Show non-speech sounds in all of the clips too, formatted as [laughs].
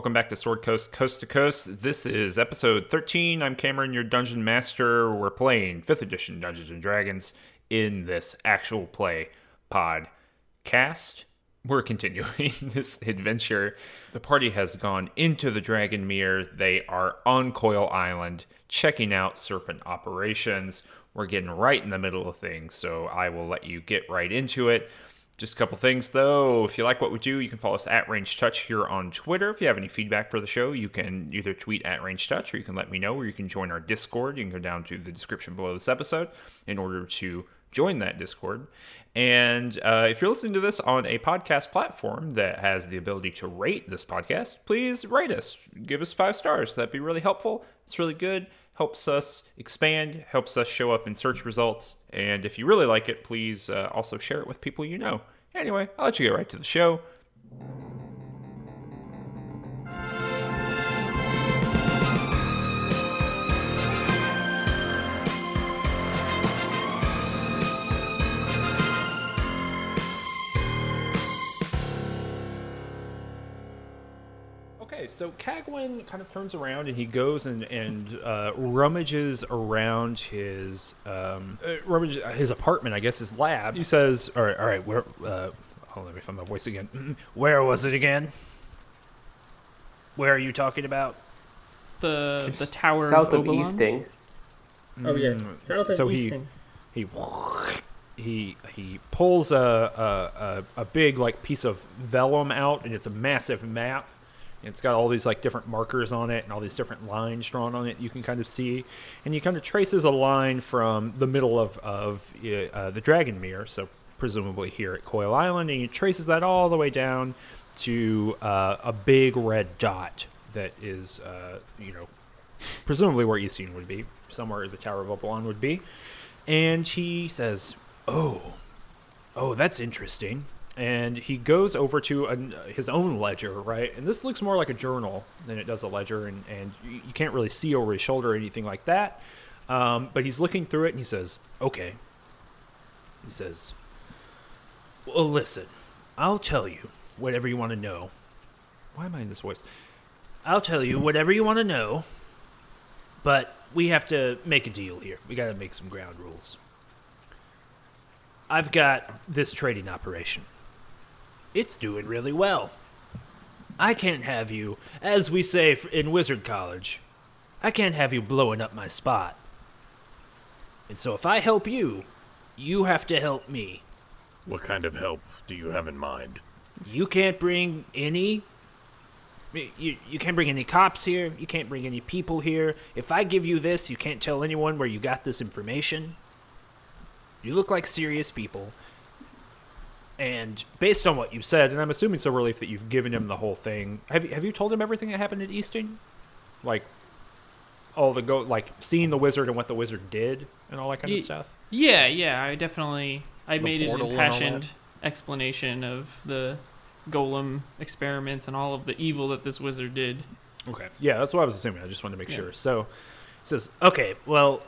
Welcome back to Sword Coast Coast to Coast. This is episode 13. I'm Cameron, your dungeon master. We're playing 5th edition Dungeons and Dragons in this actual play podcast. We're continuing [laughs] this adventure. The party has gone into the Dragon Mirror. They are on Coil Island checking out serpent operations. We're getting right in the middle of things, so I will let you get right into it. Just a couple things though. If you like what we do, you can follow us at Range Touch here on Twitter. If you have any feedback for the show, you can either tweet at Range Touch or you can let me know, or you can join our Discord. You can go down to the description below this episode in order to join that Discord. And uh, if you're listening to this on a podcast platform that has the ability to rate this podcast, please rate us. Give us five stars. That'd be really helpful. It's really good. Helps us expand, helps us show up in search results. And if you really like it, please uh, also share it with people you know. Anyway, I'll let you get right to the show. Okay, so Cagwin kind of turns around and he goes and, and uh, rummages around his um, uh, rummage, his apartment, I guess his lab. He says, "All right, all right, where? Uh, hold on, let me find my voice again. Mm, Where was it again? Where are you talking about?" the Just the tower south of of Oberon? Easting. Oh yes, Mm, south of so he- Easting. he he he pulls a, a a a big like piece of vellum out and it's a massive map and it's got all these like different markers on it and all these different lines drawn on it you can kind of see and he kind of traces a line from the middle of of uh, the dragon mirror so presumably here at coil island and he traces that all the way down to uh, a big red dot that is uh, you know presumably where Easting would be, somewhere the Tower of Oberon would be. And he says, "Oh, oh, that's interesting." And he goes over to an, his own ledger, right? And this looks more like a journal than it does a ledger, and, and you you can't really see over his shoulder or anything like that. Um, but he's looking through it, and he says, "Okay." He says, "Well, listen, I'll tell you whatever you want to know." Why am I in this voice? I'll tell you whatever you want to know. But we have to make a deal here. We got to make some ground rules. I've got this trading operation. It's doing really well. I can't have you, as we say in Wizard College, I can't have you blowing up my spot. And so if I help you, you have to help me. What kind of help do you have in mind? You can't bring any. You, you can't bring any cops here. You can't bring any people here. If I give you this, you can't tell anyone where you got this information. You look like serious people. And based on what you said, and I'm assuming so relief that you've given him the whole thing. Have you have you told him everything that happened at Easting? Like all the go like seeing the wizard and what the wizard did and all that kind Ye- of stuff. Yeah, yeah. I definitely I made an portal and all impassioned explanation of the golem experiments and all of the evil that this wizard did. Okay. Yeah, that's what I was assuming. I just wanted to make Yeah. sure. So he says, "Okay, well,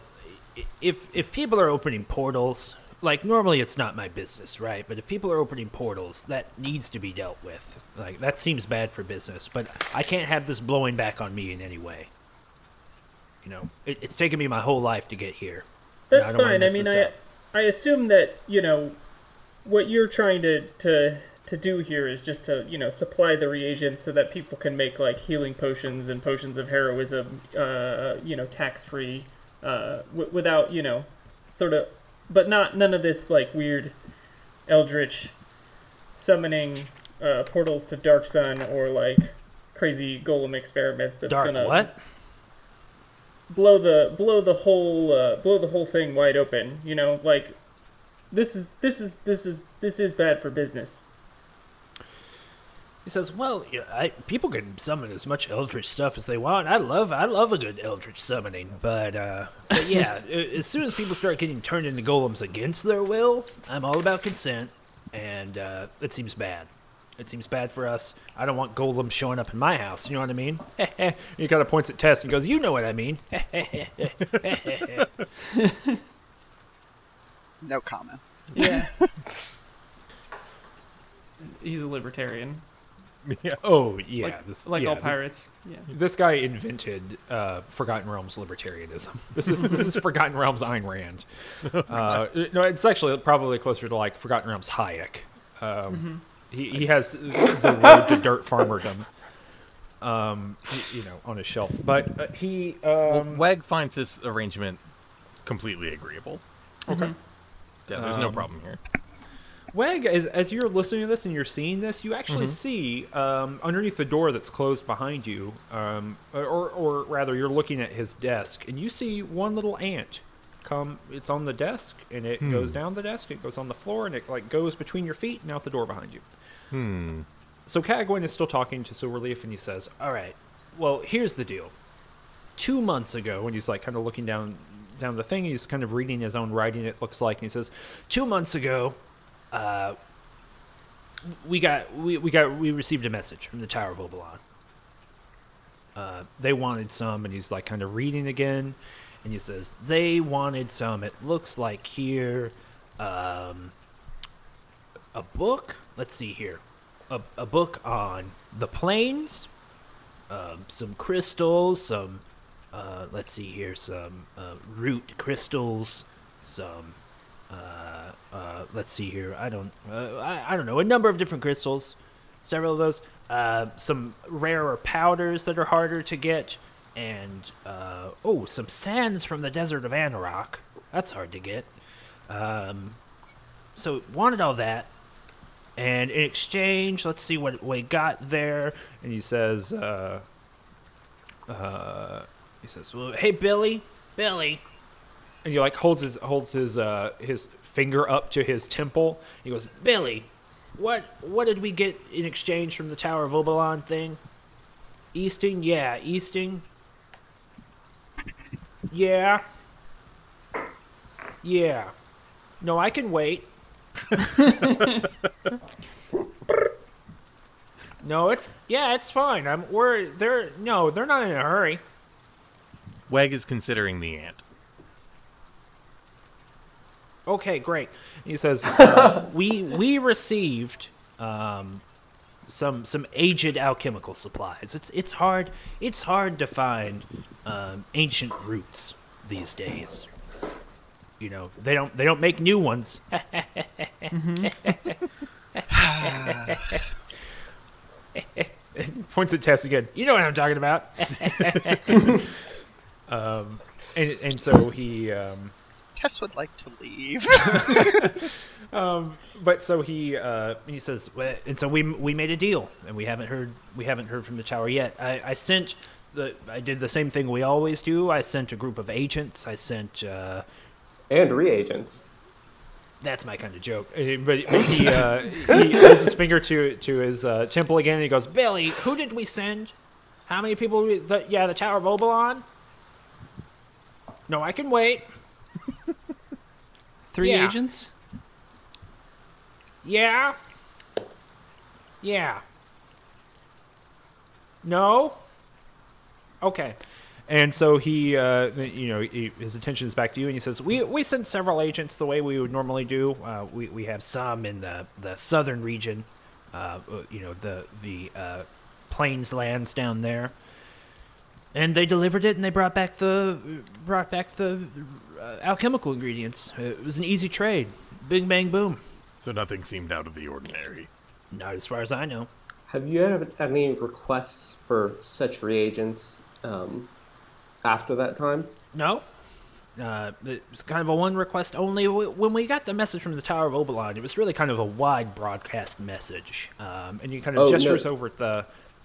if if people are opening portals, like normally it's not my business, right? But if people are opening portals, that needs to be dealt with. Like that seems bad for business, but I can't have this blowing back on me in any way. You know, it, it's taken me my whole life to get here. That's don't fine. I mean, I up. I assume that you know what you're trying to to to do here is just to you know supply the reagents so that people can make like healing potions and potions of heroism, uh, you know, tax free, uh, w- without you know, sort of, but not none of this like weird, eldritch, summoning uh, portals to Dark Sun or like crazy golem experiments that's Dark gonna what? blow the blow the whole uh, blow the whole thing wide open. You know, like this is this is this is this is bad for business. He says, "Well, yeah, I, people can summon as much eldritch stuff as they want. I love, I love a good eldritch summoning, but, uh, but yeah, [laughs] as soon as people start getting turned into golems against their will, I'm all about consent, and uh, it seems bad. It seems bad for us. I don't want golems showing up in my house. You know what I mean? [laughs] he kind of points at Tess and goes, "You know what I mean." [laughs] No comment. Yeah. He's a libertarian. [laughs] Yeah. Oh yeah, like, this like yeah, all this- pirates. Yeah. This, guy invented uh, Forgotten Realms libertarianism. [laughs] This is this is Forgotten Realms Ayn Rand. [laughs] Uh, no, it's actually probably closer to like Forgotten Realms Hayek. Um, he, he has the road to dirt farmerdom, um, you know, on his shelf. But uh, he Well, um, Wag finds this arrangement completely agreeable. okay. Yeah, there's no Um, problem here. Weg, as, as you're listening to this and you're seeing this, you actually see um, underneath the door that's closed behind you, um, or, or rather, you're looking at his desk, and you see one little ant come. It's on the desk, and it goes down the desk. It goes on the floor, and it like goes between your feet and out the door behind you. Hmm. So Cagwin is still talking to Silverleaf, and he says, "All right, well, here's the deal. Two months ago, when he's like kind of looking down down the thing, he's kind of reading his own writing. It looks like, and he says, two months ago, uh, we got we, we got we received a message from the Tower of Obalon. Uh, they wanted some, and he's like kind of reading again, and he says they wanted some. It looks like here, um, a book. Let's see here, a a book on the plains, um, some crystals, some. Uh, let's see here, some uh, root crystals, some uh, uh, let's see here. I don't, uh, I, I don't know. A number of different crystals, several of those. Uh, some rarer powders that are harder to get, and oh, some sands from the desert of Anauroch. That's hard to get. Um, so wanted all that, and in exchange, let's see what we got there. And he says, uh, uh, he says, "Well, hey Billy, Billy." And he like holds his holds his uh his finger up to his temple. He goes, Billy, what what did we get in exchange from the Tower of Obalon thing? Easting, yeah, Easting. Yeah. Yeah. No, I can wait. [laughs] no, it's yeah, it's fine. I'm we're they're no, they're not in a hurry. Wag is considering the ant. Okay, great. He says [laughs] uh, we we received um, some some aged alchemical supplies. It's it's hard it's hard to find um, ancient roots these days. You know they don't they don't make new ones. [laughs] Points at Tess again. You know what I'm talking about. [laughs] um, and and so he. Um, Tess would like to leave. [laughs] but so he uh, he says, "Well," and so we we made a deal, and we haven't heard we haven't heard from the tower yet. I, I sent the I did the same thing we always do. I sent a group of agents. I sent uh, And reagents. that's my kind of joke. Uh, But, but he uh, he holds his finger to to his uh, temple again, and he goes, "Billy, who did we send? How many people? We, the, yeah, the Tower of Obalon. No, I can wait. Three Yeah. agents. Yeah. Yeah. No. Okay. And so he, uh, you know, he, his attention is back to you, and he says, "We we sent several agents the way we would normally do. Uh, we we have some in the the southern region, uh, uh, you know, the the uh, plains lands down there, and they delivered it, and they brought back the brought back the uh, alchemical ingredients. It was an easy trade. Bing bang boom. So nothing seemed out of the ordinary. Not as far as I know. Have you had any requests for such reagents um, after that time? No. Uh, it was kind of a one request only. When we got the message from the Tower of Obalon, it was really kind of a wide broadcast message. Um, and you kind of Oh, no. gestures over at the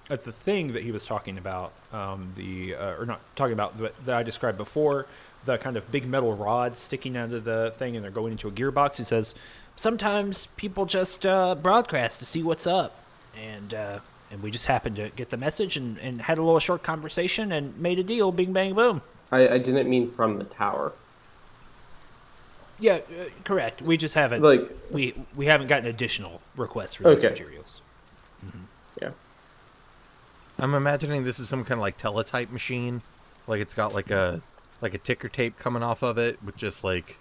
at the thing that he was talking about, um, the uh, or not talking about but that I described before, the kind of big metal rods sticking out of the thing, and they're going into a gearbox. He says, sometimes people just uh, broadcast to see what's up, and uh, and we just happened to get the message and, and had a little short conversation and made a deal. Bing bang boom. I, I didn't mean from the tower. Yeah, uh, correct. We just haven't Like, we we haven't gotten additional requests for those Okay. materials. yeah. I'm imagining this is some kind of like teletype machine, like it's got like a like a ticker tape coming off of it with just like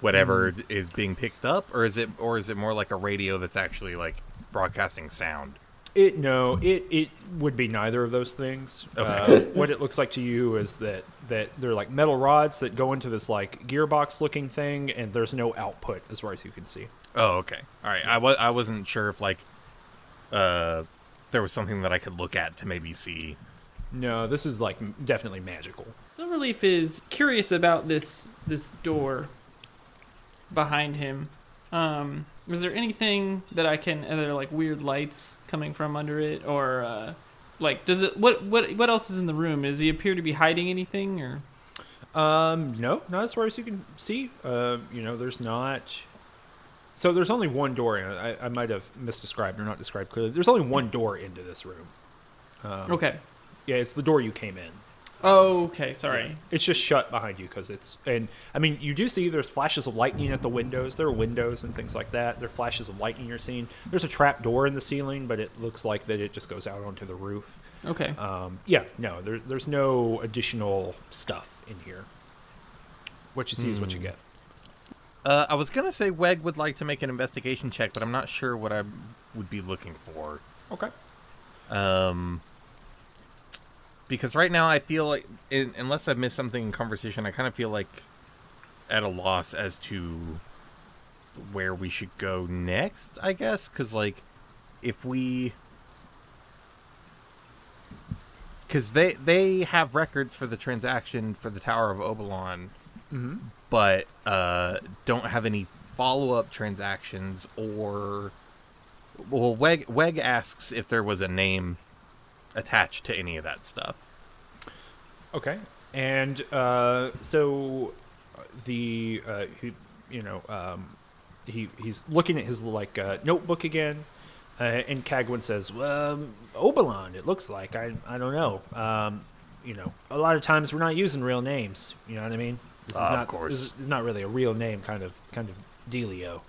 whatever is being picked up, or is it or is it more like a radio that's actually like broadcasting sound? It no, it it would be neither of those things. Okay. Uh, what it looks like to you is that that they're like metal rods that go into this like gearbox looking thing, and there's no output as far as you can see. Oh, okay. All right. I was I wasn't sure if like uh there was something that I could look at to maybe see. No, this is like definitely magical. Silverleaf is curious about this this door behind him. Um, is there anything that I can? Are there like weird lights coming from under it, or uh, like does it? What what what else is in the room? Does he appear to be hiding anything, or? Um, no, not as far as you can see. Uh, you know, there's not. So there's only one door in. I, I might have misdescribed or not described clearly. There's only one door into this room. Um, Okay. Yeah, it's the door you came in. Oh, okay. Sorry. Yeah. It's just shut behind you because it's and I mean you do see there's flashes of lightning at the windows. There are windows and things like that. There are flashes of lightning you're seeing. There's a trap door in the ceiling, but it looks like that it just goes out onto the roof. Okay. Um, yeah, no, there, there's no additional stuff in here. What you see is what you get. Uh, I was gonna say Weg would like to make an investigation check, but I'm not sure what I would be looking for. Okay. Um, because right now I feel like, in, unless I've missed something in conversation, I kind of feel like at a loss as to where we should go next. I guess because like if we, because they they have records for the transaction for the Tower of Obalon, Mm-hmm. but uh, don't have any follow up transactions or. Well, Weg Weg asks if there was a name attached to any of that stuff. Okay. And uh, so uh, the uh, he, you know um, he he's looking at his like uh, notebook again, uh, and Cagwin says, um, "Obalon, it looks like I I don't know. Um, you know, a lot of times we're not using real names. You know what I mean? This Uh, is of not course. This is, is not really a real name, kind of kind of dealio."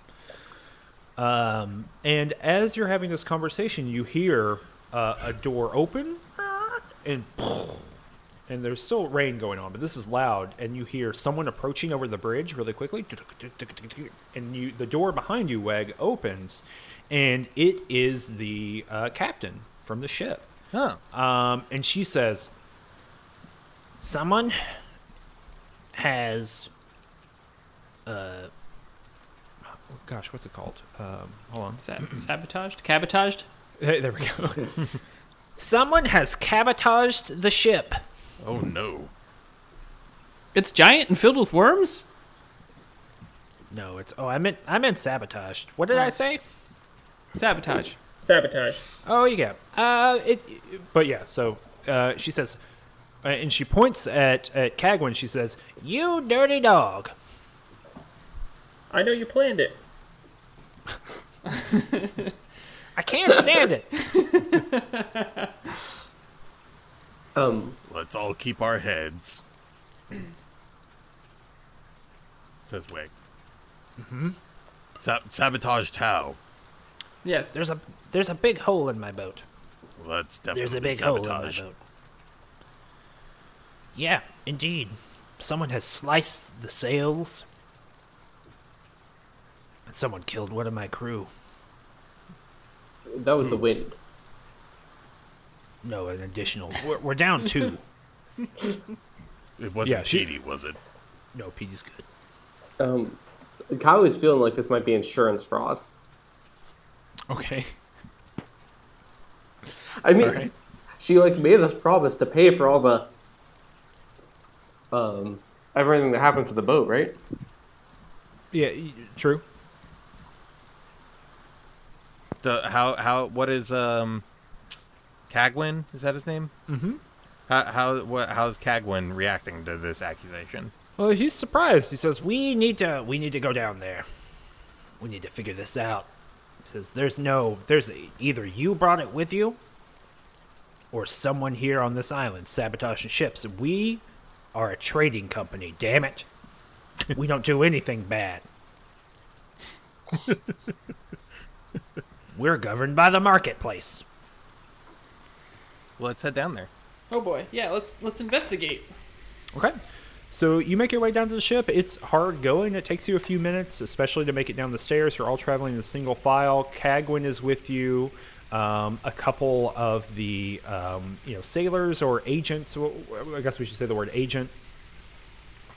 Um, and as you're having this conversation, you hear uh, a door open, and and there's still rain going on, but this is loud, and you hear someone approaching over the bridge really quickly, and you the door behind you, Weg, opens, and it is the uh, captain from the ship. Huh. Um, and she says, "Someone has, uh, oh gosh, what's it called? Um, hold on. Sab- [clears throat] sabotaged? Cabotaged? Hey, there we go. [laughs] Someone has cabotaged the ship. Oh no. It's giant and filled with worms? No, it's oh, I meant I meant sabotaged. What did I say? Sabotage. Sabotage. Oh, you get. Uh, it. But yeah, so uh, she says, and she points at at Cagwin. She says, "You dirty dog." I know you planned it. I can't stand it. [laughs] Um, Let's all keep our heads. [clears throat] Says Weg. Mm-hmm. Sab- sabotage Tau. Yes. There's a there's a big hole in my boat. Well, that's definitely There's a big hole in my sabotage. boat. Yeah, indeed. Someone has sliced the sails. And someone killed one of my crew. that was the wind. No, an additional. We're, we're down two. [laughs] It wasn't Yeah, she- Petey, was it? No, Petey's good. Um, Kyle is feeling like this might be insurance fraud. Okay. I mean, Alright. she like made us promise to pay for all the um everything that happened to the boat, right? Yeah, true. So how how what is um Cagwin? Is that his name? Mm-hmm. How how what how's Cagwin reacting to this accusation? Well, he's surprised. He says, "We need to. We need to go down there. We need to figure this out." He says, "There's no. There's either you brought it with you, or someone here on this island sabotaging ships. And we are a trading company. Damn it! we don't do anything bad. We're governed by the marketplace." Well, let's head down there. oh boy. Yeah, let's let's investigate. Okay. So you make your way down to the ship. It's hard going. It takes you a few minutes, especially to make it down the stairs. You're all traveling in a single file. Cagwin is with you. Um, a couple of the um, you know sailors or agents, I guess we should say the word agent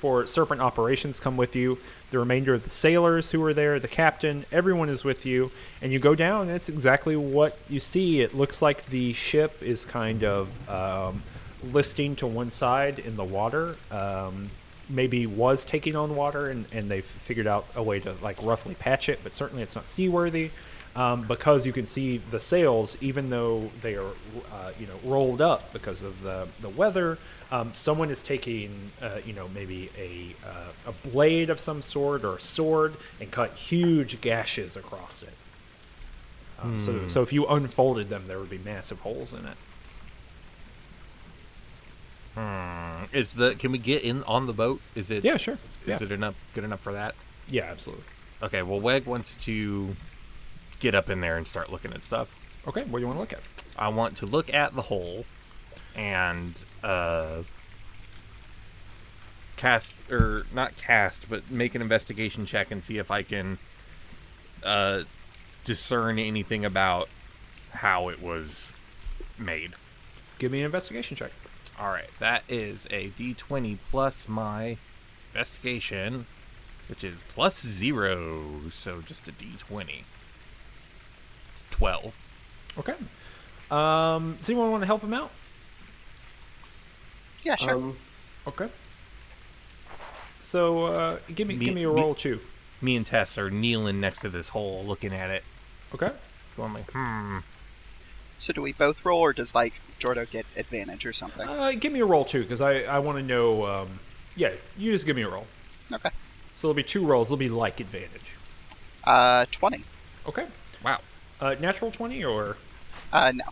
for Serpent Operations come with you. The remainder of the sailors who are there, the captain, everyone is with you, and you go down. And it's exactly what you see. It looks like the ship is kind of um, listing to one side in the water. Um, maybe was taking on water, and, and they've figured out a way to like roughly patch it, but certainly it's not seaworthy. Um, because you can see the sails, even though they are, uh, you know, rolled up because of the the weather. Um, someone is taking, uh, you know, maybe a uh, a blade of some sort or a sword and cut huge gashes across it. Um, So, so if you unfolded them, there would be massive holes in it. Hmm. Is the can we get in on the boat? Is it Yeah, sure. Is Yeah, it enough good enough for that? yeah, absolutely. Okay, well Weg wants to get up in there and start looking at stuff. Okay, what do you want to look at? I want to look at the hole and uh cast or not cast, but make an investigation check and see if I can uh discern anything about how it was made. Give me an investigation check. All right, that is a d20 plus my investigation, which is plus zero, so just a d20. It's 12. Okay. Um, does anyone want to help him out? Yeah, sure. Um, Okay. So uh, give me, Me- give me a me- roll, chew. Me and Tess are kneeling next to this hole, looking at it, Okay. going like, hmm. so do we both roll, or does like Jordo get advantage or something? Uh, give me a roll too, because I, I want to know. Um, yeah, you just give me a roll. Okay. So there'll be two rolls. There'll be like advantage. Uh, twenty. Okay. Wow. Uh, natural twenty or Uh, no.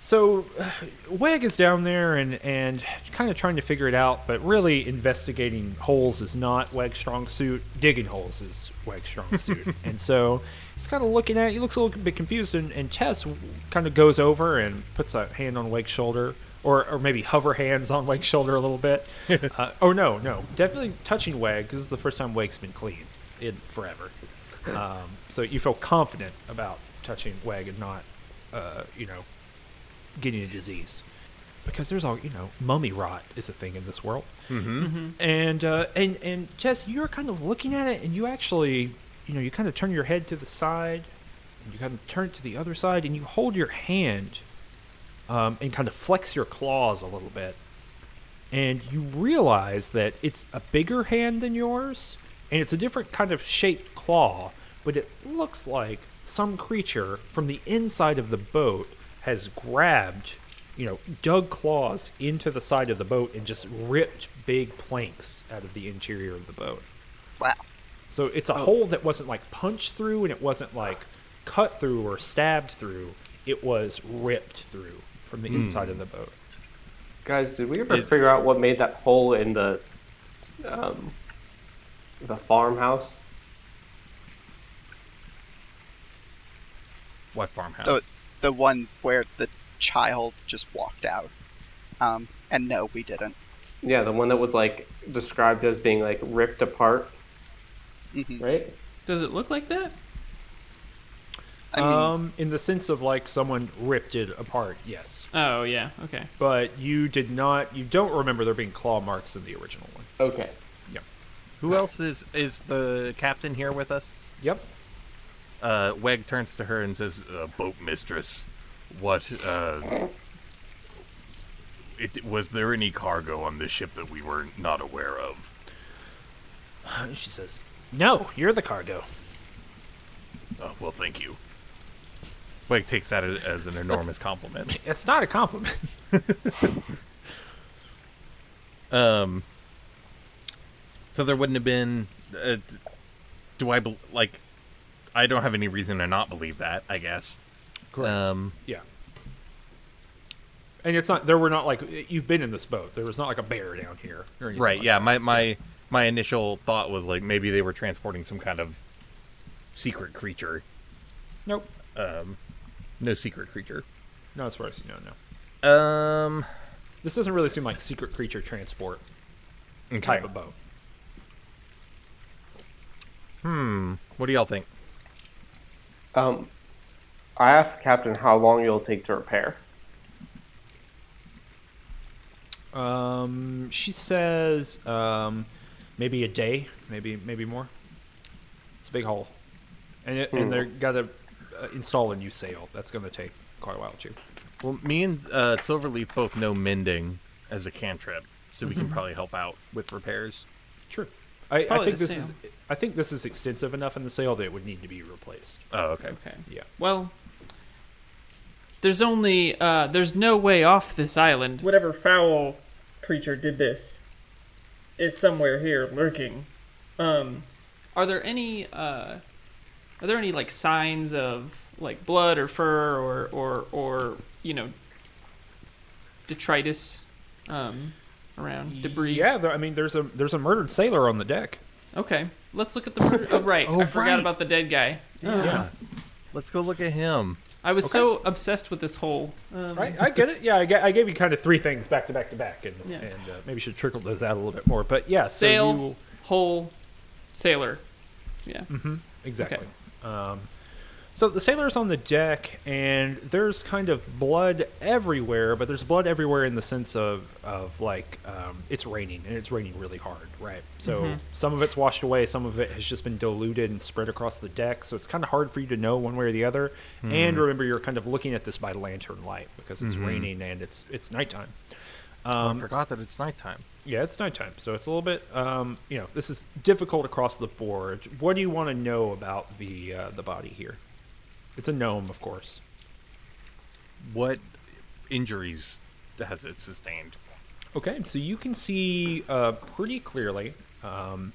so. Uh, Weg is down there and and kind of trying to figure it out, but really investigating holes is not Weg's strong suit. Digging holes is Weg's strong [laughs] suit, and so he's kind of looking at. it. He looks a little bit confused, and, and Tess kind of goes over and puts a hand on Weg's shoulder. Or, or maybe hover hands on Weg's shoulder a little bit. [laughs] uh, oh no, no, definitely touching Weg. This is the first time Weg's been clean in forever. [laughs] Um, so you feel confident about touching Weg and not, uh, you know, getting a disease. Because there's all you know, mummy rot is a thing in this world. Mm-hmm. And uh, and and Jess, you're kind of looking at it, and you actually, you know, you kind of turn your head to the side, and you kind of turn it to the other side, and you hold your hand, um, and kind of flex your claws a little bit, and you realize that it's a bigger hand than yours, and it's a different kind of shaped claw, but it looks like some creature from the inside of the boat has grabbed, you know, dug claws into the side of the boat and just ripped big planks out of the interior of the boat. Wow. So it's a hole that wasn't like punched through and it wasn't like cut through or stabbed through. It was ripped through from the inside of the boat. guys, did we ever Is- figure out what made that hole in the um, the farmhouse? What farmhouse? The the one where the child just walked out. Um, and no, we didn't. Yeah, the one that was like described as being like ripped apart, hmm right? Does it look like that? I mean, um, in the sense of like someone ripped it apart, yes. Oh yeah. Okay. But you did not, you don't remember there being claw marks in the original one. Okay. Yep. Who else is is the captain here with us? Yep. Uh, Weg turns to her and says, uh, "Boat mistress, what? Uh, it, was there any cargo on this ship that we were not aware of?" [sighs] She says, No, you're the cargo. Oh, well, thank you. Weg takes that as- an enormous compliment. [laughs] It's not a compliment. [laughs] Um. So there wouldn't have been. Uh, do I like? I don't have any reason to not believe that. I guess. Um. Yeah. And it's not, there were not like, you've been in this boat. There was not like a bear down here. Right. like Yeah. that. My my my initial thought was like maybe they were transporting some kind of secret creature. Nope. Um. No secret creature. No, as far as you know, no. Um. This doesn't really seem like secret creature transport type of boat. Hmm. What do y'all think? Um, I asked the captain how long it'll take to repair. Um, she says um, maybe a day, maybe maybe more. It's a big hole, and it, and they're got to uh, install a new sail. That's going to take quite a while too. Well, me and uh, Silverleaf both know mending as a cantrip, so we can probably help out with repairs. True. I, I think the this is. I think this is extensive enough in the sail that it would need to be replaced. Oh, okay. Okay. Yeah. Well, there's only uh, there's no way off this island. Whatever foul creature did this is somewhere here lurking. Um, Are there any uh, are there any like signs of like blood or fur or or or you know detritus um, around debris? Yeah, there, I mean, there's a there's a murdered sailor on the deck. Okay. Let's look at the murder. Oh right, Oh, I forgot right. about the dead guy. Yeah. Let's go look at him. I was so obsessed with this whole. Um, Right, I get it. Yeah, I, ga- I gave you kind of three things back to back to back, and Yeah. and uh, maybe should trickle those out a little bit more. But yeah, Sail, so you, whole, sailor. Yeah. Mm-hmm. Exactly. Um, so the sailor's on the deck, and there's kind of blood everywhere, but there's blood everywhere in the sense of of like um, it's raining, and it's raining really hard, right? So some of it's washed away, some of it has just been diluted and spread across the deck. So it's kind of hard for you to know one way or the other. And remember, you're kind of looking at this by lantern light because it's raining and it's it's nighttime. Oh, I Um, forgot that it's nighttime. yeah, it's nighttime, so it's a little bit, um, you know, this is difficult across the board. What do you want to know about the uh, the body here? It's a gnome, of course. What injuries has it sustained? Okay, so you can see uh, pretty clearly um,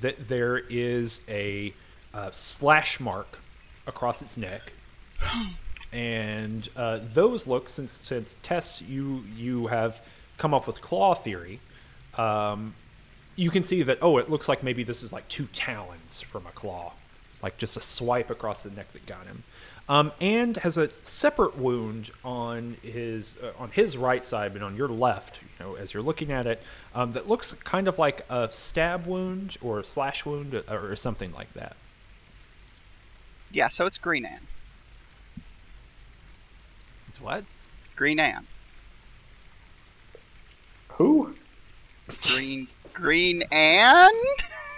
that there is a uh, slash mark across its neck, and uh, those look since since tests you you have come up with claw theory. Um, you can see that oh, it looks like maybe this is like two talons from a claw, like just a swipe across the neck that got him. Um, and has a separate wound on his uh, on his right side, but on your left, you know, as you're looking at it, um, that looks kind of like a stab wound or a slash wound or, or something like that. Yeah, so it's Green Ann. It's what? Green Ann. Who? Green Green Ann?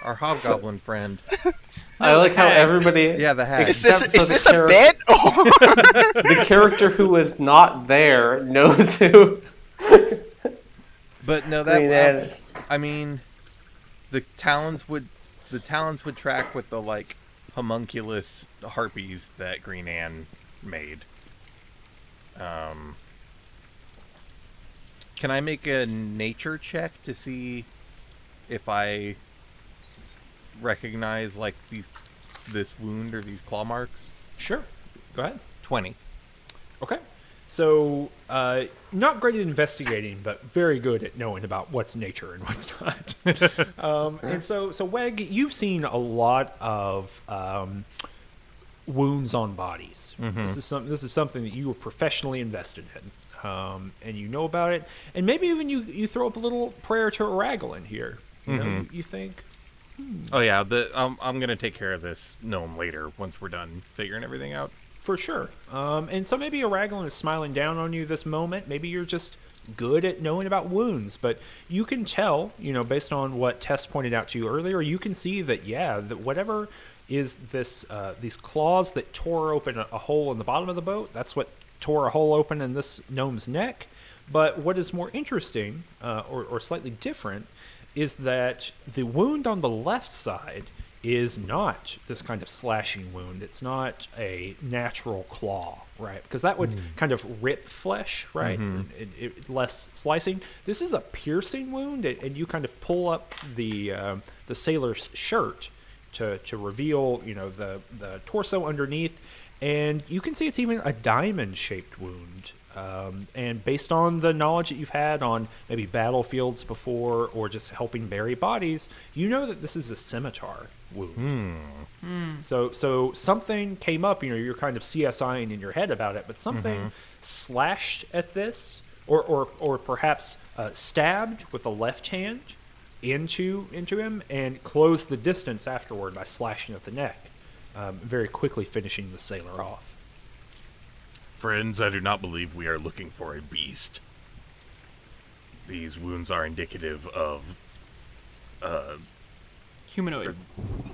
Our hobgoblin friend. [laughs] I like how everybody. Yeah, the hag. Is this is the this a char- bit? Or [laughs] The character who was not there knows who [laughs] But no, that Green Ann uh. I mean, the talons would the talons would track with the like homunculus harpies that Green Ann made. Um, can I make a nature check to see if I recognize like these this wound or these claw marks? Sure, go ahead. Twenty. Okay. So, uh, not great at investigating, but very good at knowing about what's nature and what's [laughs] not. um, and so, so Weg, you've seen a lot of um, wounds on bodies. This is some. This is something that you were professionally invested in, um, and you know about it. And maybe even you you throw up a little prayer to Aragolin here. You know, you think Oh yeah, the um, I'm gonna take care of this gnome later once we're done figuring everything out. For sure. Um, and so maybe Aragorn is smiling down on you this moment. Maybe you're just good at knowing about wounds, but you can tell, you know, based on what Tess pointed out to you earlier, you can see that yeah, that whatever is this uh, these claws that tore open a, a hole in the bottom of the boat. That's what tore a hole open in this gnome's neck. But what is more interesting, uh, or, or slightly different, is that the wound on the left side is not this kind of slashing wound. It's not a natural claw, right? Because that would kind of rip flesh, right? It, it, less slicing. This is a piercing wound, and, you kind of pull up the um the sailor's shirt to to reveal, you know, the the torso underneath, and you can see it's even a diamond shaped wound. Um, and based on the knowledge that you've had on maybe battlefields before or just helping bury bodies, you know that this is a scimitar wound. So so something came up, you know, you're kind of CSIing in your head about it, but something slashed at this, or or or perhaps uh, stabbed with the left hand into into him and closed the distance afterward by slashing at the neck, um, very quickly finishing the sailor off. Friends, I do not believe we are looking for a beast. These wounds are indicative of, uh, Humanoid.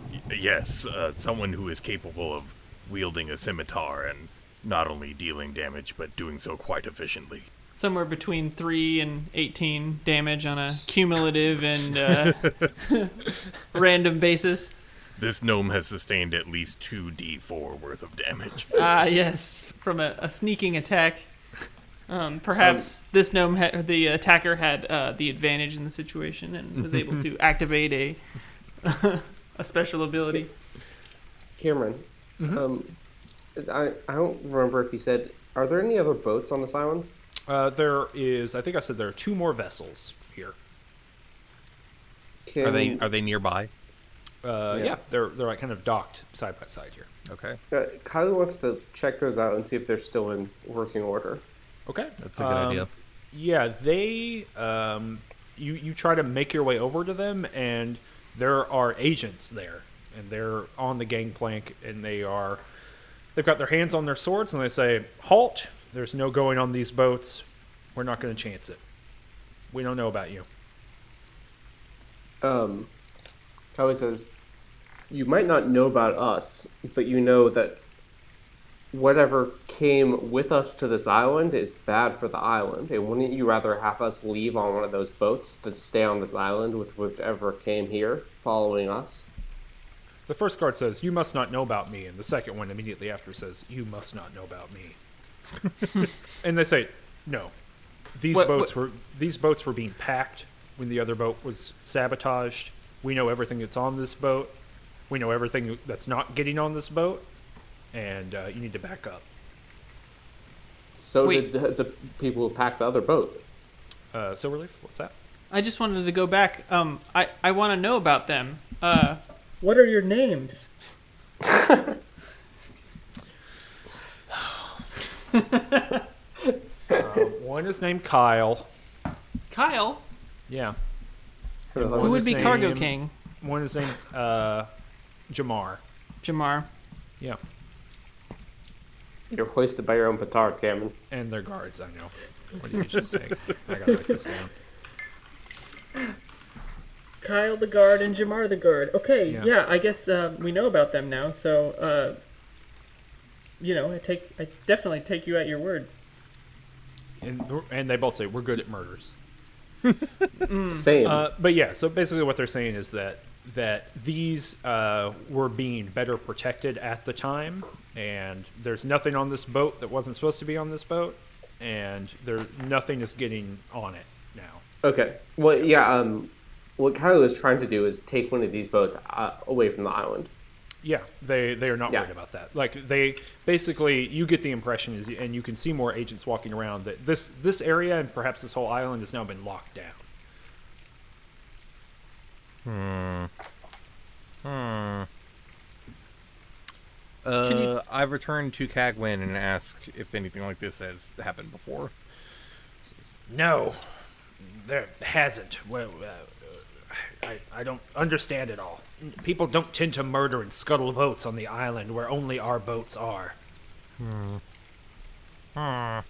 y- yes, uh, someone who is capable of wielding a scimitar and not only dealing damage, but doing so quite efficiently. Somewhere between 3 and 18 damage on a cumulative and uh, [laughs] random basis. This gnome has sustained at least 2d4 worth of damage. [laughs] Ah, yes, from a, a sneaking attack. Um, perhaps this gnome, ha- the attacker, had uh, the advantage in the situation and was able [laughs] to activate a [laughs] a special ability. Cameron, um, I, I don't remember if you said, are there any other boats on this island? Uh, there is, I think I said there are two more vessels here. Can, Are they are they nearby? Uh, yeah. Yeah. they're they're like kind of docked side by side here. Okay, Uh, Kylie wants to check those out and see if they're still in working order. Okay, that's a good Um, idea. Yeah, they um, you you try to make your way over to them, and there are agents there, and they're on the gangplank, and they are they've got their hands on their swords, and they say, "Halt! There's no going on these boats. We're not going to chance it. We don't know about you." Um, Kylie says, you might not know about us, but you know that whatever came with us to this island is bad for the island. And wouldn't you rather have us leave on one of those boats than stay on this island with whatever came here following us? The first guard says, "You must not know about me," and the second one immediately after says, "You must not know about me." [laughs] and they say, "No, these What- boats what- were these boats were being packed when the other boat was sabotaged. We know everything that's on this boat. We know everything that's not getting on this boat, and uh, you need to back up." So Wait. did the, the people who packed the other boat. Uh, Silverleaf, what's that? I just wanted to go back. Um, I I want to know about them. Uh, What are your names? Uh, [laughs] one is named Kyle. Kyle, Yeah. who would is be Cargo named- King? One is named uh, Jamar. Jamar. Yeah. You're hoisted by your own petard, Cameron. And their guards, I know. What do you usually say? I gotta write this down. Kyle the guard and Jamar the guard. Okay, Yeah. yeah, I guess uh, we know about them now. So, uh, you know, I take, I definitely take you at your word. And, and they both say, we're good at murders. [laughs] Same. Uh, but yeah, so basically what they're saying is that that these uh, were being better protected at the time, and there's nothing on this boat that wasn't supposed to be on this boat, and there nothing is getting on it now. Okay. Well, yeah. Um, what Kylie was trying to do is take one of these boats uh, away from the island. Yeah, they they are not Yeah. worried about that. Like they basically, you get the impression is, and you can see more agents walking around that this this area and perhaps this whole island has now been locked down. Uh, I've returned to Cagwin and ask if anything like this has happened before. No, there hasn't. Well, uh, I, I don't understand it all. People don't tend to murder and scuttle boats on the island where only our boats are. Hmm. Nah.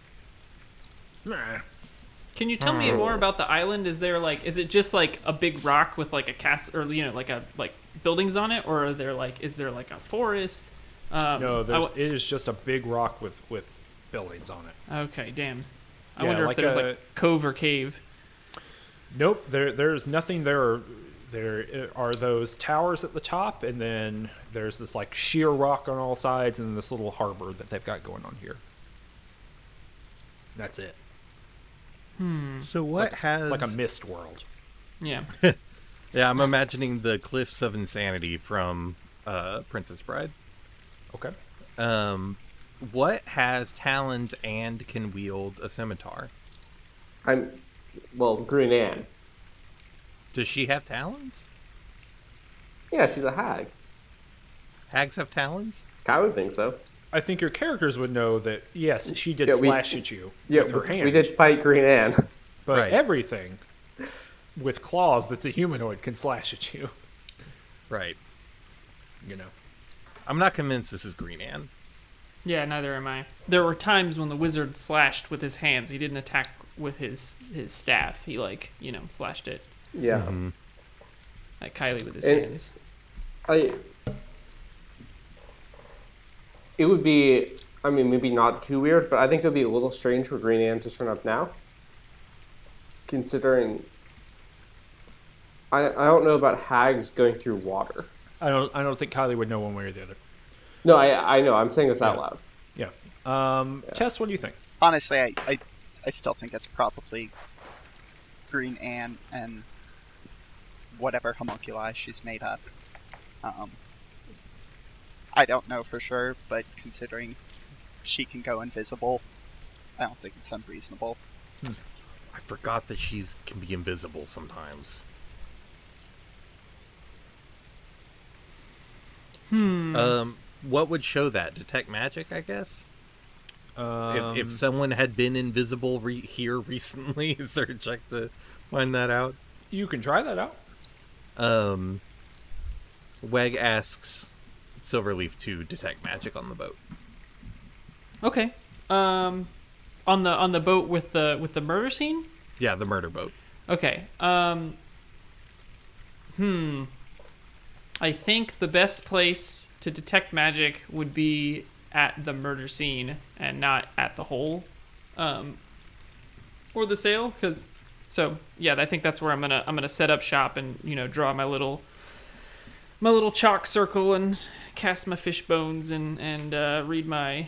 Can you tell me more about the island? Is there like, is it just like a big rock with like a cast or you know like a like buildings on it, or are there like, is there like a forest? Um, No, there's, w- it is just a big rock with, with buildings on it. okay, damn. I Yeah, wonder like if there's a- like cove or cave. Nope, there there's nothing there. There are those towers at the top, and then there's this like sheer rock on all sides, and then this little harbor that they've got going on here. That's it. So what has It's like a mist world. Yeah. [laughs] Yeah, I'm imagining the cliffs of insanity from uh, Princess Bride. Okay. Um, what has talons and can wield a scimitar? I'm, well, Green Anne. Does she have talons? Yeah, she's a hag. Hags have talons? I would think so. I think your characters would know that yes, she did Yeah, we- slash at you Yeah, with her we, hand. we did fight Green Anne. but Right. everything with claws that's a humanoid can slash at you. Right. You know. I'm not convinced this is Green Anne. Yeah, neither am I. There were times when the wizard slashed with his hands. He didn't attack with his his staff. He like you know slashed it Yeah. Mm-hmm. at Kylie with his And- hands. I. It would be. I mean, maybe not too weird, but I think it would be a little strange for Green Ant to turn up now. Considering. I, I don't know about hags going through water. I don't I don't think Kylie would know one way or the other. No, I, I know. I'm saying this out Yeah. loud. Yeah. Um, Tess, what do you think? Honestly, I, I, I still think it's probably Green Anne and whatever homunculi she's made up. Um, I don't know for sure, but considering she can go invisible, I don't think it's unreasonable. I forgot that she's can be invisible sometimes. Hmm. Um, what would show that? Detect magic, I guess. Um, if if someone had been invisible re- here [laughs] recently, is there a check to find that out? you can try that out. Um, Weg asks Silverleaf to detect magic on the boat. Okay. Um, on the on the boat with the with the murder scene. Yeah, the murder boat. Okay. Um. Hmm. I think the best place to detect magic would be at the murder scene and not at the hole, um, or the sail. Because, so yeah, I think that's where I'm gonna I'm gonna set up shop and you know draw my little my little chalk circle and cast my fish bones and and uh, read my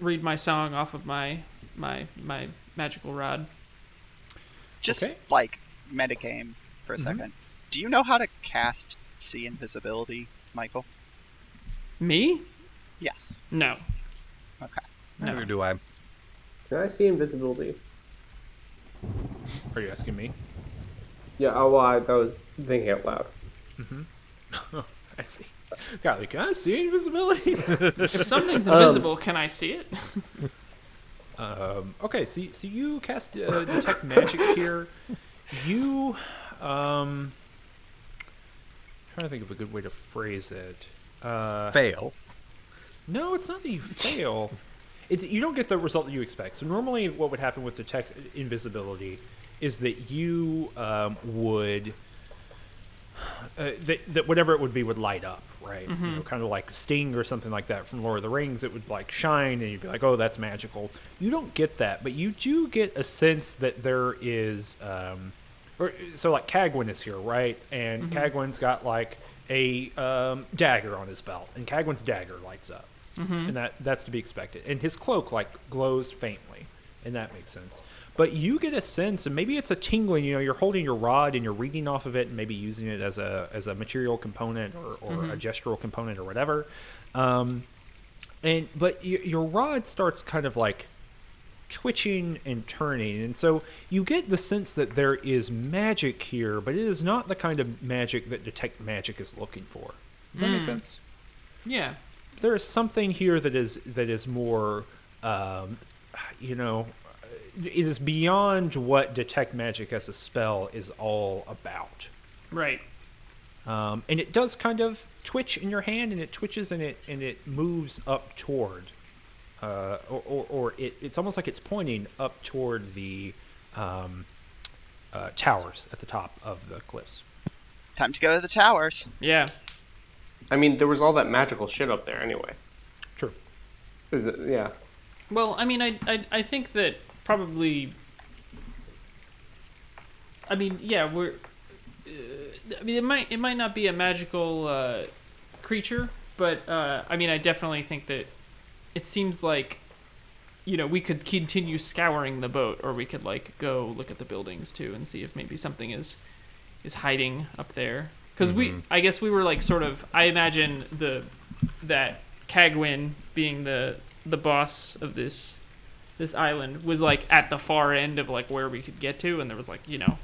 read my song off of my my my magical rod. Just Okay. like metagame for a second. Do you know how to cast see invisibility, Michael? Me? Yes. No. Okay. No. Neither do I. Can I see invisibility? Are you asking me? Yeah, oh, well, I, that was thinking out loud. [laughs] I see. Kylie, can I see invisibility? [laughs] If something's Um, invisible, can I see it? [laughs] Um, okay, so, so you cast uh, detect magic here. You, um, trying to think of a good way to phrase it. Uh, Fail. no, it's not that you fail. It's you don't get the result that you expect. So normally, what would happen with detect invisibility is that you um, would uh, that, that whatever it would be would light up, right? You know, kind of like Sting or something like that from Lord of the Rings. It would like shine, and you'd be like, "Oh, that's magical." You don't get that, but you do get a sense that there is, um, or so like Cagwin is here, right? And Cagwin's got like a um, dagger on his belt, and Cagwin's dagger lights up, and that that's to be expected. And his cloak like glows faintly, and that makes sense. But you get a sense, and maybe it's a tingling. You know, you're holding your rod and you're reading off of it, and maybe using it as a as a material component or, or a gestural component or whatever. Um, and but y- your rod starts kind of like twitching and turning, and so you get the sense that there is magic here, but it is not the kind of magic that detect magic is looking for. Does that make Mm. sense? Yeah. there is something here that is that is more um, you know it is beyond what detect magic as a spell is all about Right. um, and it does kind of twitch in your hand and it twitches and it and it moves up toward uh, or, or, or it, it's almost like it's pointing up toward the um, uh, towers at the top of the cliffs Time to go to the towers. Yeah. I mean, there was all that magical shit up there anyway. true Is it? Yeah. Well, I mean, I, I, I think that probably. I mean, yeah, we're. Uh, I mean, it might it might not be a magical uh, creature, but uh, I mean, I definitely think that it seems like, you know, we could continue scouring the boat, or we could like go look at the buildings too and see if maybe something is is hiding up there. Because we, I guess we were like sort of. I imagine the that Cagwin being the the boss of this this island was like at the far end of like where we could get to, and there was like you know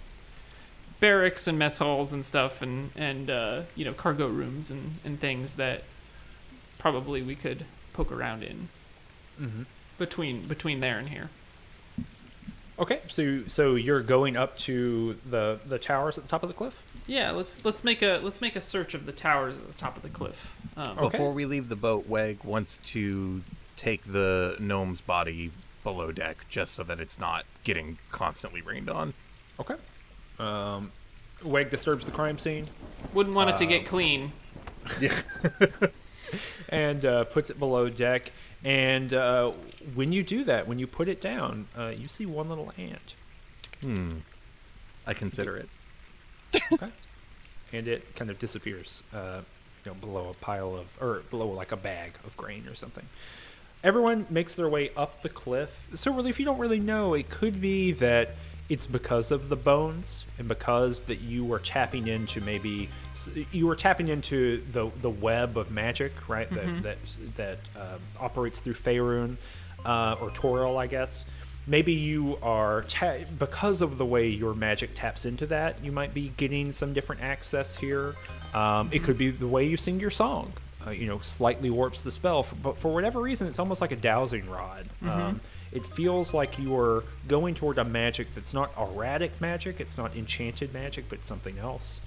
barracks and mess halls and stuff, and and uh, you know cargo rooms and and things that probably we could poke around in mm-hmm. between between there and here. okay so so you're going up to the the towers at the top of the cliff Yeah, let's let's make a let's make a search of the towers at the top of the cliff. Um, Okay. Before we leave the boat, Weg wants to take the gnome's body below deck just so that it's not getting constantly rained on. Okay. Um, Weg disturbs the crime scene Wouldn't want it to get clean. [laughs] Yeah. and uh, puts it below deck. And uh, when you do that, when you put it down, uh, you see one little ant. Hmm. I consider it. Okay. and it kind of disappears, uh, you know, below a pile of, or below like a bag of grain or something. Everyone makes their way up the cliff. So really, if you don't really know, it could be that it's because of the bones and because that you were tapping into maybe you were tapping into the the web of magic, right? That that that uh, operates through Faerun uh, or Toril, I guess maybe you are ta- because of the way your magic taps into that you might be getting some different access here um, it could be the way you sing your song uh, you know slightly warps the spell but for whatever reason it's almost like a dowsing rod um, it feels like you are going toward a magic that's not erratic magic it's not enchanted magic but something else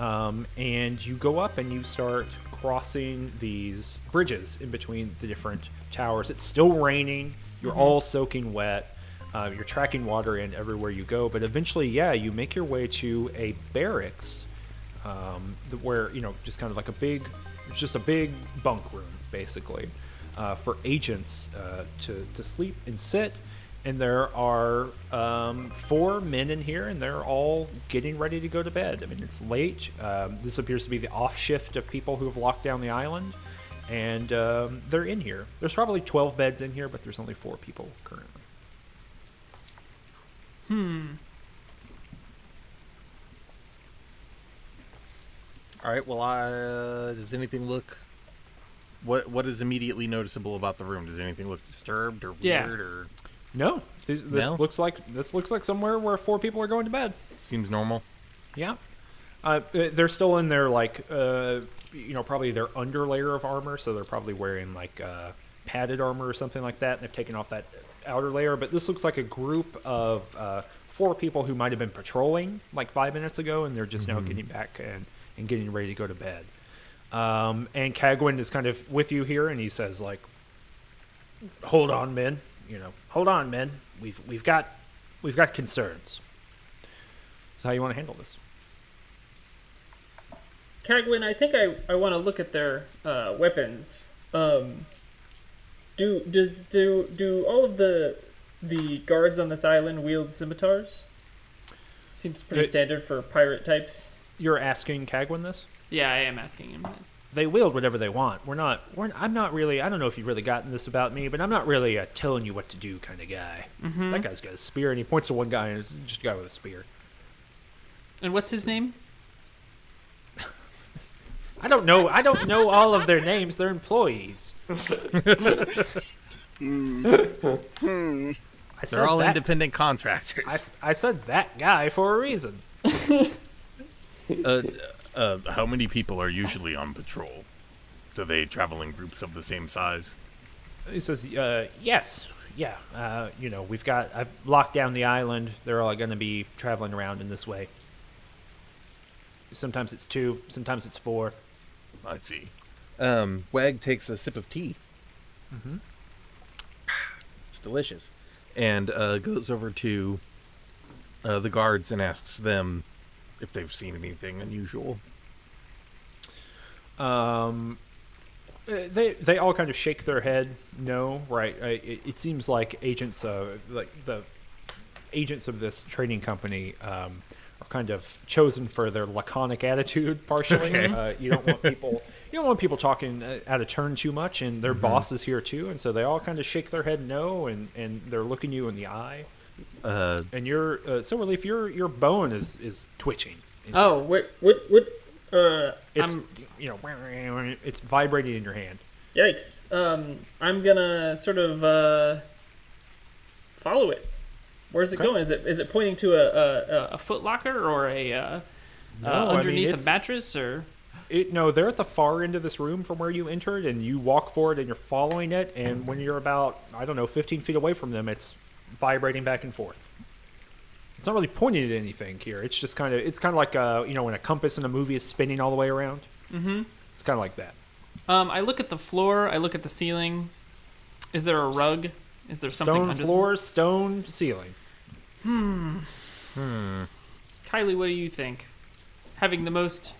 um, and you go up and you start crossing these bridges in between the different towers. It's still raining. You're all soaking wet. Uh, you're tracking water in everywhere you go. But eventually, yeah, you make your way to a barracks um, where you know just kind of like a big, just a big bunk room basically uh, for agents uh, to to sleep and sit. And there are um, four men in here, and they're all getting ready to go to bed. I mean, it's late. Um, this appears to be the off shift of people who have locked down the island, and um, they're in here. There's probably 12 beds in here, but there's only four people currently. All right. Well, uh, does anything look? What What is immediately noticeable about the room? Does anything look disturbed or Yeah. weird or No, this, this No? looks like this looks like somewhere where four people are going to bed. seems normal? Yeah. Uh, they're still in their like, uh, you know, probably their underlayer of armor, so they're probably wearing like uh, padded armor or something like that, and they've taken off that outer layer. But this looks like a group of uh, four people who might have been patrolling like five minutes ago, and they're just now getting back and, and getting ready to go to bed. Um, and Cagwin is kind of with you here, and he says like, "Hold on, men. You know, hold on, men. We've we've got we've got concerns." So how you want to handle this? Cagwin, I think I, I want to look at their uh, weapons. Um, do does do do all of the the guards on this island wield scimitars? Seems pretty It- standard for pirate types. You're asking Cagwin this? Yeah, I am asking him this. They wield whatever they want. We're not. We're. I'm not really. I don't know if you've really gotten this about me, but I'm not really a telling you what to do kind of guy. That guy's got a spear, and he points to one guy, and it's just a guy with a spear. And what's his name? [laughs] I don't know. I don't know all of their names. They're employees. [laughs] Hmm. I said They're all that, independent contractors. I said that guy for a reason. [laughs] uh, uh, how many people are usually on patrol? Do they travel in groups of the same size? He says, uh, "Yes, yeah. Uh, you know, we've got. I've locked down the island. They're all going to be traveling around in this way. Sometimes it's two. Sometimes it's four. I see. Um, Weg takes a sip of tea. Mm-hmm. It's delicious. And uh, goes over to uh, the guards and asks them if they've seen anything unusual. Um, uh, they they all kind of shake their head. No, right? It, it seems like agents, uh, like the agents of this trading company, um, are kind of chosen for their laconic attitude. Partially, Okay. uh, you don't want people. You don't want people talking uh, out of turn too much, and their boss is here too, and so they all kind of shake their head no, and, and they're looking you in the eye, Uh, and your uh, Silverleaf your your bone is is twitching. Oh, what what what? Uh, It's I'm, you know it's vibrating in your hand. yikes. Um, I'm gonna sort of uh, follow it. Where's it Okay. going? Is it is it pointing to a, a, a A foot locker or a uh, No, uh, I mean, underneath it's- a mattress or It, no, they're at the far end of this room from where you entered, and you walk forward and you're following it. And when you're about, I don't know, 15 feet away from them, it's vibrating back and forth. It's not really pointing at anything here. It's just kind of, it's kind of like, uh, you know, when a compass in a movie is spinning all the way around. Mm-hmm. It's kind of like that. um, I look at the floor. I look at the ceiling. Is there a rug? Is there something Stone under floor, stone ceiling. Hmm. Hmm. Kylie, what do you think? Having the most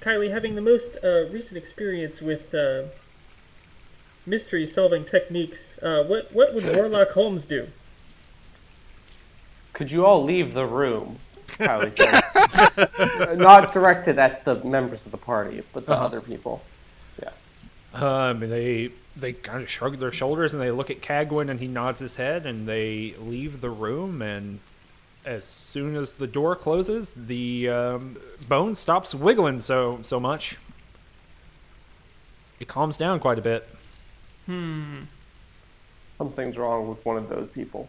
Kylie, having the most uh, recent experience with uh, mystery solving techniques, uh, what what would [laughs] Warlock Holmes do? Could you all leave the room? Kylie says. [laughs] Not directed at the members of the party, but the Uh-huh. other people. Yeah. Um, and they they kind of shrug their shoulders and they look at Cagwin and he nods his head and they leave the room and as soon as the door closes, the um, bone stops wiggling so so much. It calms down quite a bit. Hmm. Something's wrong with one of those people.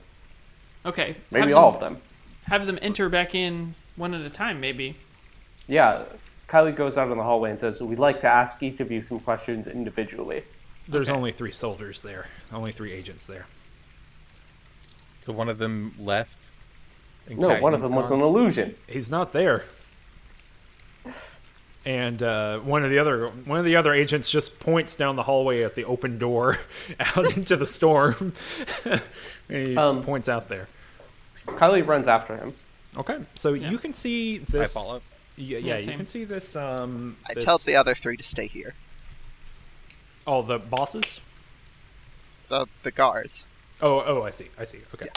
Okay. Maybe have all them, of them. Have them enter back in one at a time, maybe. Yeah. Kylie goes out in the hallway and says, We'd like to ask each of you some questions individually. There's Okay. only three soldiers there, only three agents there. So one of them left. and No, one of Cagne's them was an illusion. He's not there. And uh, one of the other one of the other agents just points down the hallway at the open door [laughs] out into the storm. [laughs] and he Um, points out there. Kylie runs after him. Okay, so Yeah. you can see this. I this. follow. Yeah, Yeah, yeah, you can see this. Um, I this, tell the other three to stay here. oh the bosses. The the guards. Oh, oh, I see, I see. Okay,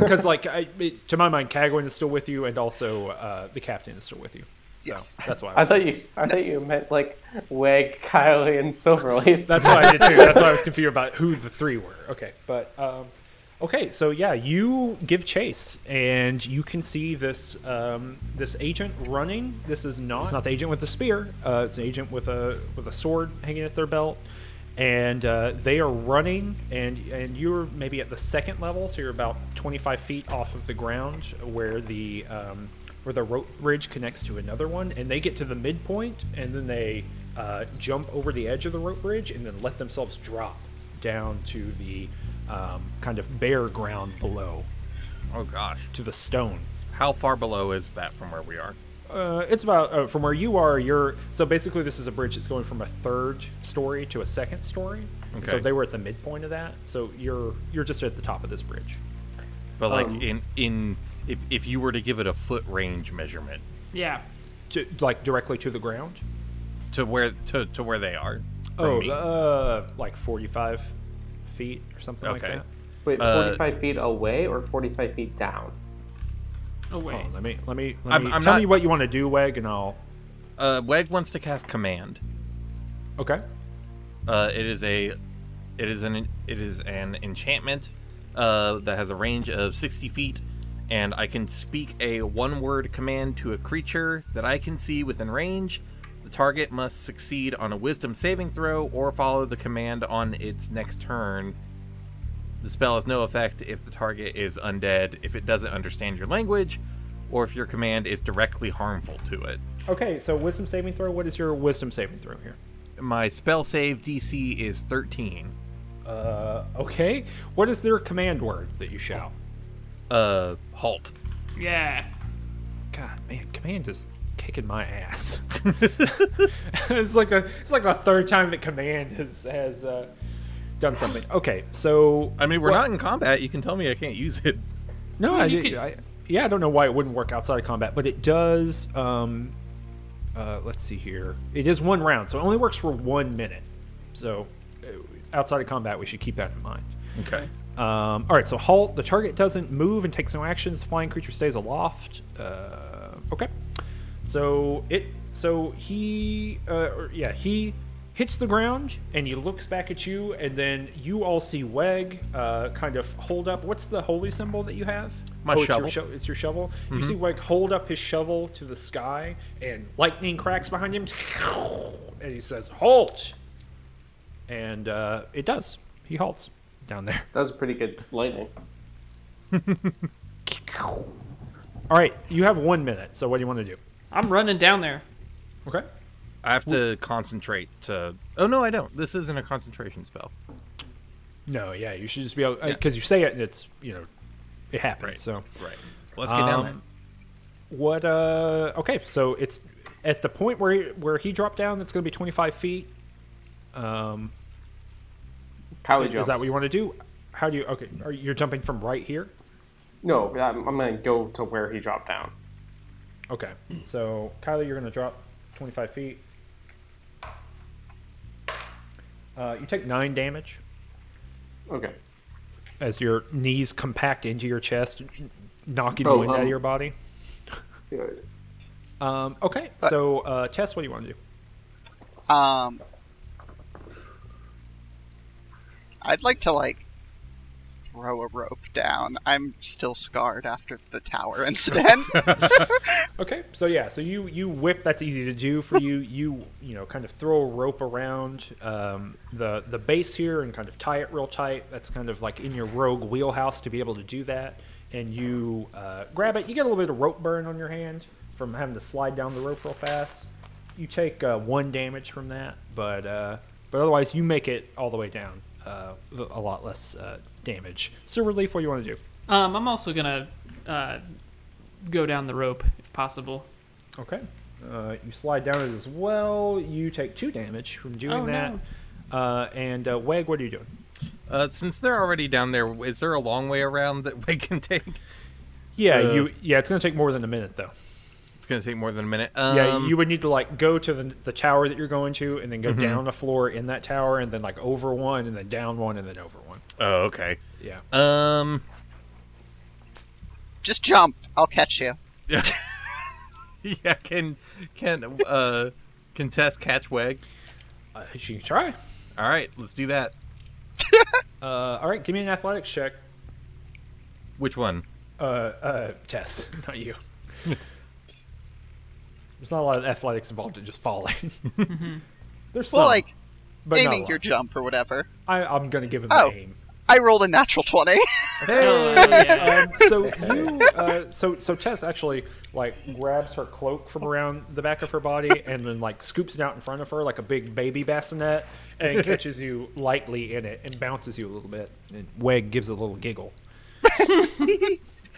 because like I, it- to my mind, Cagwin is still with you, and also uh, the captain is still with you. So Yes. that's why I, I was thought you I thought you meant like Weg, Kylie, and Silverleaf. [laughs] That's why I did too. That's why I was [laughs] confused about who the three were. Okay, but um, okay, so yeah, you give chase, and you can see this um, this agent running. This is not it's not the agent with the spear. Uh, it's an agent with a with a sword hanging at their belt, and uh, they are running. And and you're maybe at the second level, so you're about 25 feet off of the ground where the um, where the rope bridge connects to another one, and they get to the midpoint, and then they uh, jump over the edge of the rope bridge, and then let themselves drop down to the um, kind of bare ground below, Oh gosh. to the stone. How far below is that from where we are? Uh, it's about uh, from where you are. You're so basically this is a bridge that's going from a third story to a second story. Okay. So they were at the midpoint of that. So you're you're just at the top of this bridge. But like Um, in in if if you were to give it a foot range measurement Yeah. To, like directly to the ground. to where to, to where they are. Oh, me. uh, like 45 feet or something like that. Wait, Uh, 45 feet away or 45 feet down? Oh wait. Hold on, let me let me I'm- me I'm tell not- me what you want to do, Weg, and I'll. Uh, Weg wants to cast command. Okay. Uh, it is a, it is an it is an enchantment, uh, that has a range of sixty feet, and I can speak a one-word command to a creature that I can see within range. The target must succeed on a Wisdom saving throw or follow the command on its next turn. The spell has no effect if the target is undead, if it doesn't understand your language, or if your command is directly harmful to it. Okay. So wisdom saving throw. What is your wisdom saving throw here? My spell save DC is 13. Uh, okay. What is their command word that you shout? Uh, halt. Yeah. God, man, command is kicking my ass. [laughs] it's like a it's like the third time that command has has uh, done something. Okay, so I mean, we're what- not in combat. You can tell me I can't use it. No, I, you did- could- I yeah, I don't know why it wouldn't work outside of combat, but it does. Um, uh, let's see here. It is one round, so it only works for one minute. So uh, outside of combat, we should keep that in mind. Okay. Um, all right, so halt. The target doesn't move and takes no actions. The flying creature stays aloft. Uh, okay. So it. So he. Uh, yeah, he hits the ground and he looks back at you, and then you all see Weg uh, kind of hold up. What's the holy symbol that you have? My oh, it's shovel. Your sho- it's your shovel. You see Weg hold up his shovel to the sky, and lightning cracks behind him, and he says, "Halt!" And uh, it does. He halts down there. That was pretty good lightning. [laughs] All right, you have one minute. So what do you want to do? I'm running down there. Okay. I have to concentrate to. Oh no, I don't. This isn't a concentration spell. No, yeah, you should just be able because you say it and it's you know it happens. Right. So Right. Let's get down there. Um, what? Uh, okay, so it's at the point where he, where he dropped down. It's going to be twenty five feet. Um, Kylie Is that what you want to do? How do you? Okay, are you're jumping from right here? No, I'm, I'm gonna go to where he dropped down. Okay, so Kylie, you're gonna drop 25 feet. Uh, you take nine damage Okay. as your knees compact into your chest, knocking Oh, wind out um, of your body. Um, okay, so uh, Tess, what do you want to do? Um, I'd like to like throw a rope down. I'm still scarred after the tower [laughs] incident. [laughs] Okay, so yeah, so you you whip. That's easy to do for you. You you know kind of throw a rope around um, the the base here and kind of tie it real tight. That's kind of like in your rogue wheelhouse to be able to do that. And you uh, grab it. You get a little bit of rope burn on your hand from having to slide down the rope real fast. You take uh, one damage from that, but uh, but otherwise you make it all the way down. Uh, a lot less uh, damage. Silverleaf, what do you want to do? Um, I'm also gonna uh, go down the rope if possible. Okay. Uh, you slide down it as well. You take two damage from doing Oh, that. Uh, and uh, Weg, what are you doing? Uh, since they're already down there, is there a long way around that [laughs] we can take? Yeah, Uh, you. Yeah, it's gonna take more than a minute though. It's gonna take more than a minute. Um, yeah, you would need to like go to the, the tower that you're going to, and then Mm-hmm. go down a floor in that tower, and then like over one, and then down one, and then over one. Oh, okay. Yeah. Um. Just jump. I'll catch you. Yeah. [laughs] yeah. Can can uh can Tess catch Weg? Uh, you can try. All right, let's do that. [laughs] Uh, all right, give me an athletics check. Which one? Uh, uh, Tess, [laughs] not you. There's not a lot of athletics involved in just falling. [laughs] There's some, Well, like but aiming your jump or whatever. I, I'm gonna give him Oh. the aim. I rolled a natural twenty. [laughs] yeah. um, so you, uh, so so Tess actually like grabs her cloak from around the back of her body and then like scoops it out in front of her like a big baby bassinet and [laughs] catches you lightly in it and bounces you a little bit. And Weg gives a little giggle.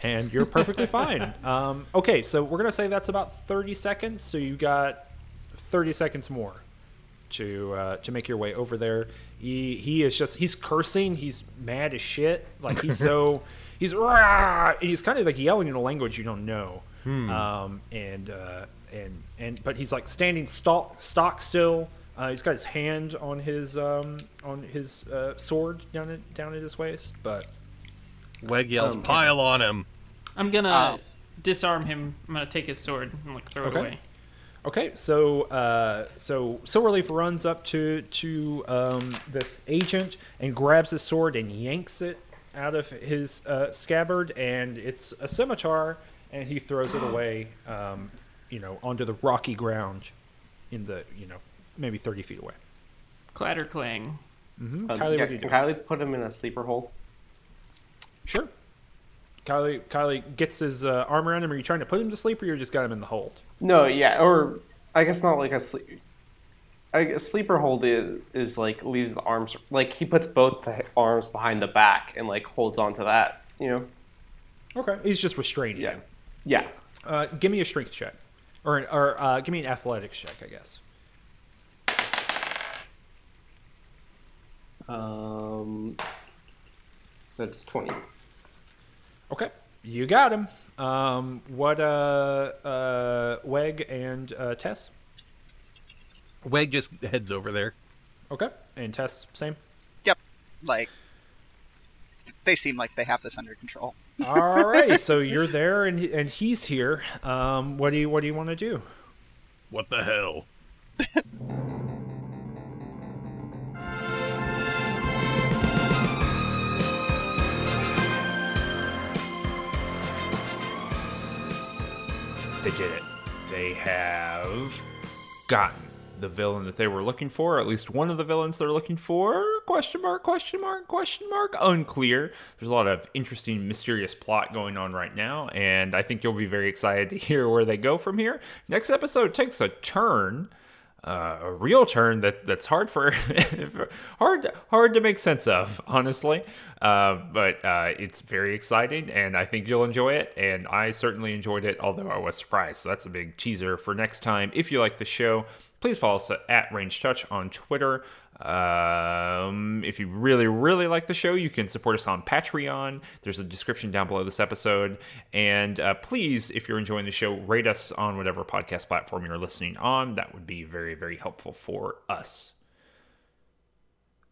And you're perfectly fine. [laughs] Um, okay, so we're gonna say that's about 30 seconds. So you got 30 seconds more to uh, to make your way over there. He he is just he's cursing. He's mad as shit. Like he's so [laughs] he's rah, and he's kind of like yelling in a language you don't know. Um, and uh, and and but he's like standing stock stock still. Uh, he's got his hand on his um, on his uh, sword down at down at his waist. But Weg yells, Um, "Pile on him!" I'm gonna Oh. disarm him. I'm gonna take his sword and like throw Okay. it away. Okay, so uh, so Silverleaf runs up to to um, this agent and grabs his sword and yanks it out of his uh, scabbard, and it's a scimitar, and he throws it away, um, you know, onto the rocky ground, in the you know maybe thirty feet away. Clatter clang. hmm Uh, Kylie, yeah, what do you can do? Kylie put him in a sleeper hold? Sure. Kylie, Kylie gets his uh, arm around him. Are you trying to put him to sleep, or you just got him in the hold? No, yeah, or I guess not like a sleep. A sleeper hold is, is like leaves the arms like he puts both the arms behind the back and like holds on to that. You know? Okay, he's just restraining Yeah. him. Yeah. Uh, give me a strength check, or or uh, give me an athletics check, I guess. Um, that's twenty. Okay, you got him. Um, what uh uh Weg and uh, Tess? Weg just heads over there. Okay, and Tess same. Yep. Like they seem like they have this under control. [laughs] All right, so [laughs] you're there and and he's here. Um, what do you what do you want to do? What the hell? [laughs] They did it. They have gotten the villain that they were looking for, or at least one of the villains they're looking for. Question mark, question mark, question mark. Unclear. There's a lot of interesting, mysterious plot going on right now, and I think you'll be very excited to hear where they go from here. Next episode takes a turn. Uh, a real turn that that's hard for [laughs] hard hard to make sense of honestly. Uh, but uh, it's very exciting and I think you'll enjoy it and I certainly enjoyed it although I was surprised. So that's a big teaser for next time. If you like the show please follow us at Range Touch on Twitter Um, if you really, really like the show, you can support us on Patreon. There's a description down below this episode. And uh, please, if you're enjoying the show, rate us on whatever podcast platform you're listening on. That would be very, very helpful for us.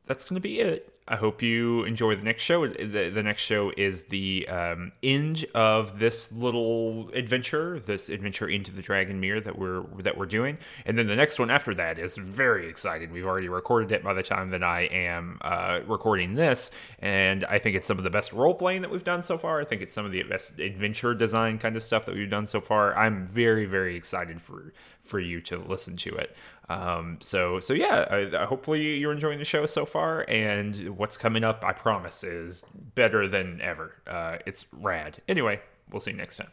That's going to be it. I hope you enjoy the next show. The, the next show is the um, end of this little adventure, this adventure into the Dragon Mirror that we're that we're doing, and then the next one after that is very exciting. We've already recorded it by the time that I am uh, recording this, and I think it's some of the best role playing that we've done so far. I think it's some of the best adventure design kind of stuff that we've done so far. I'm very very excited for for you to listen to it. Um, so so yeah, I, hopefully you're enjoying the show so far, and what's coming up, I promise, is better than ever. Uh, it's rad. Anyway, we'll see you next time.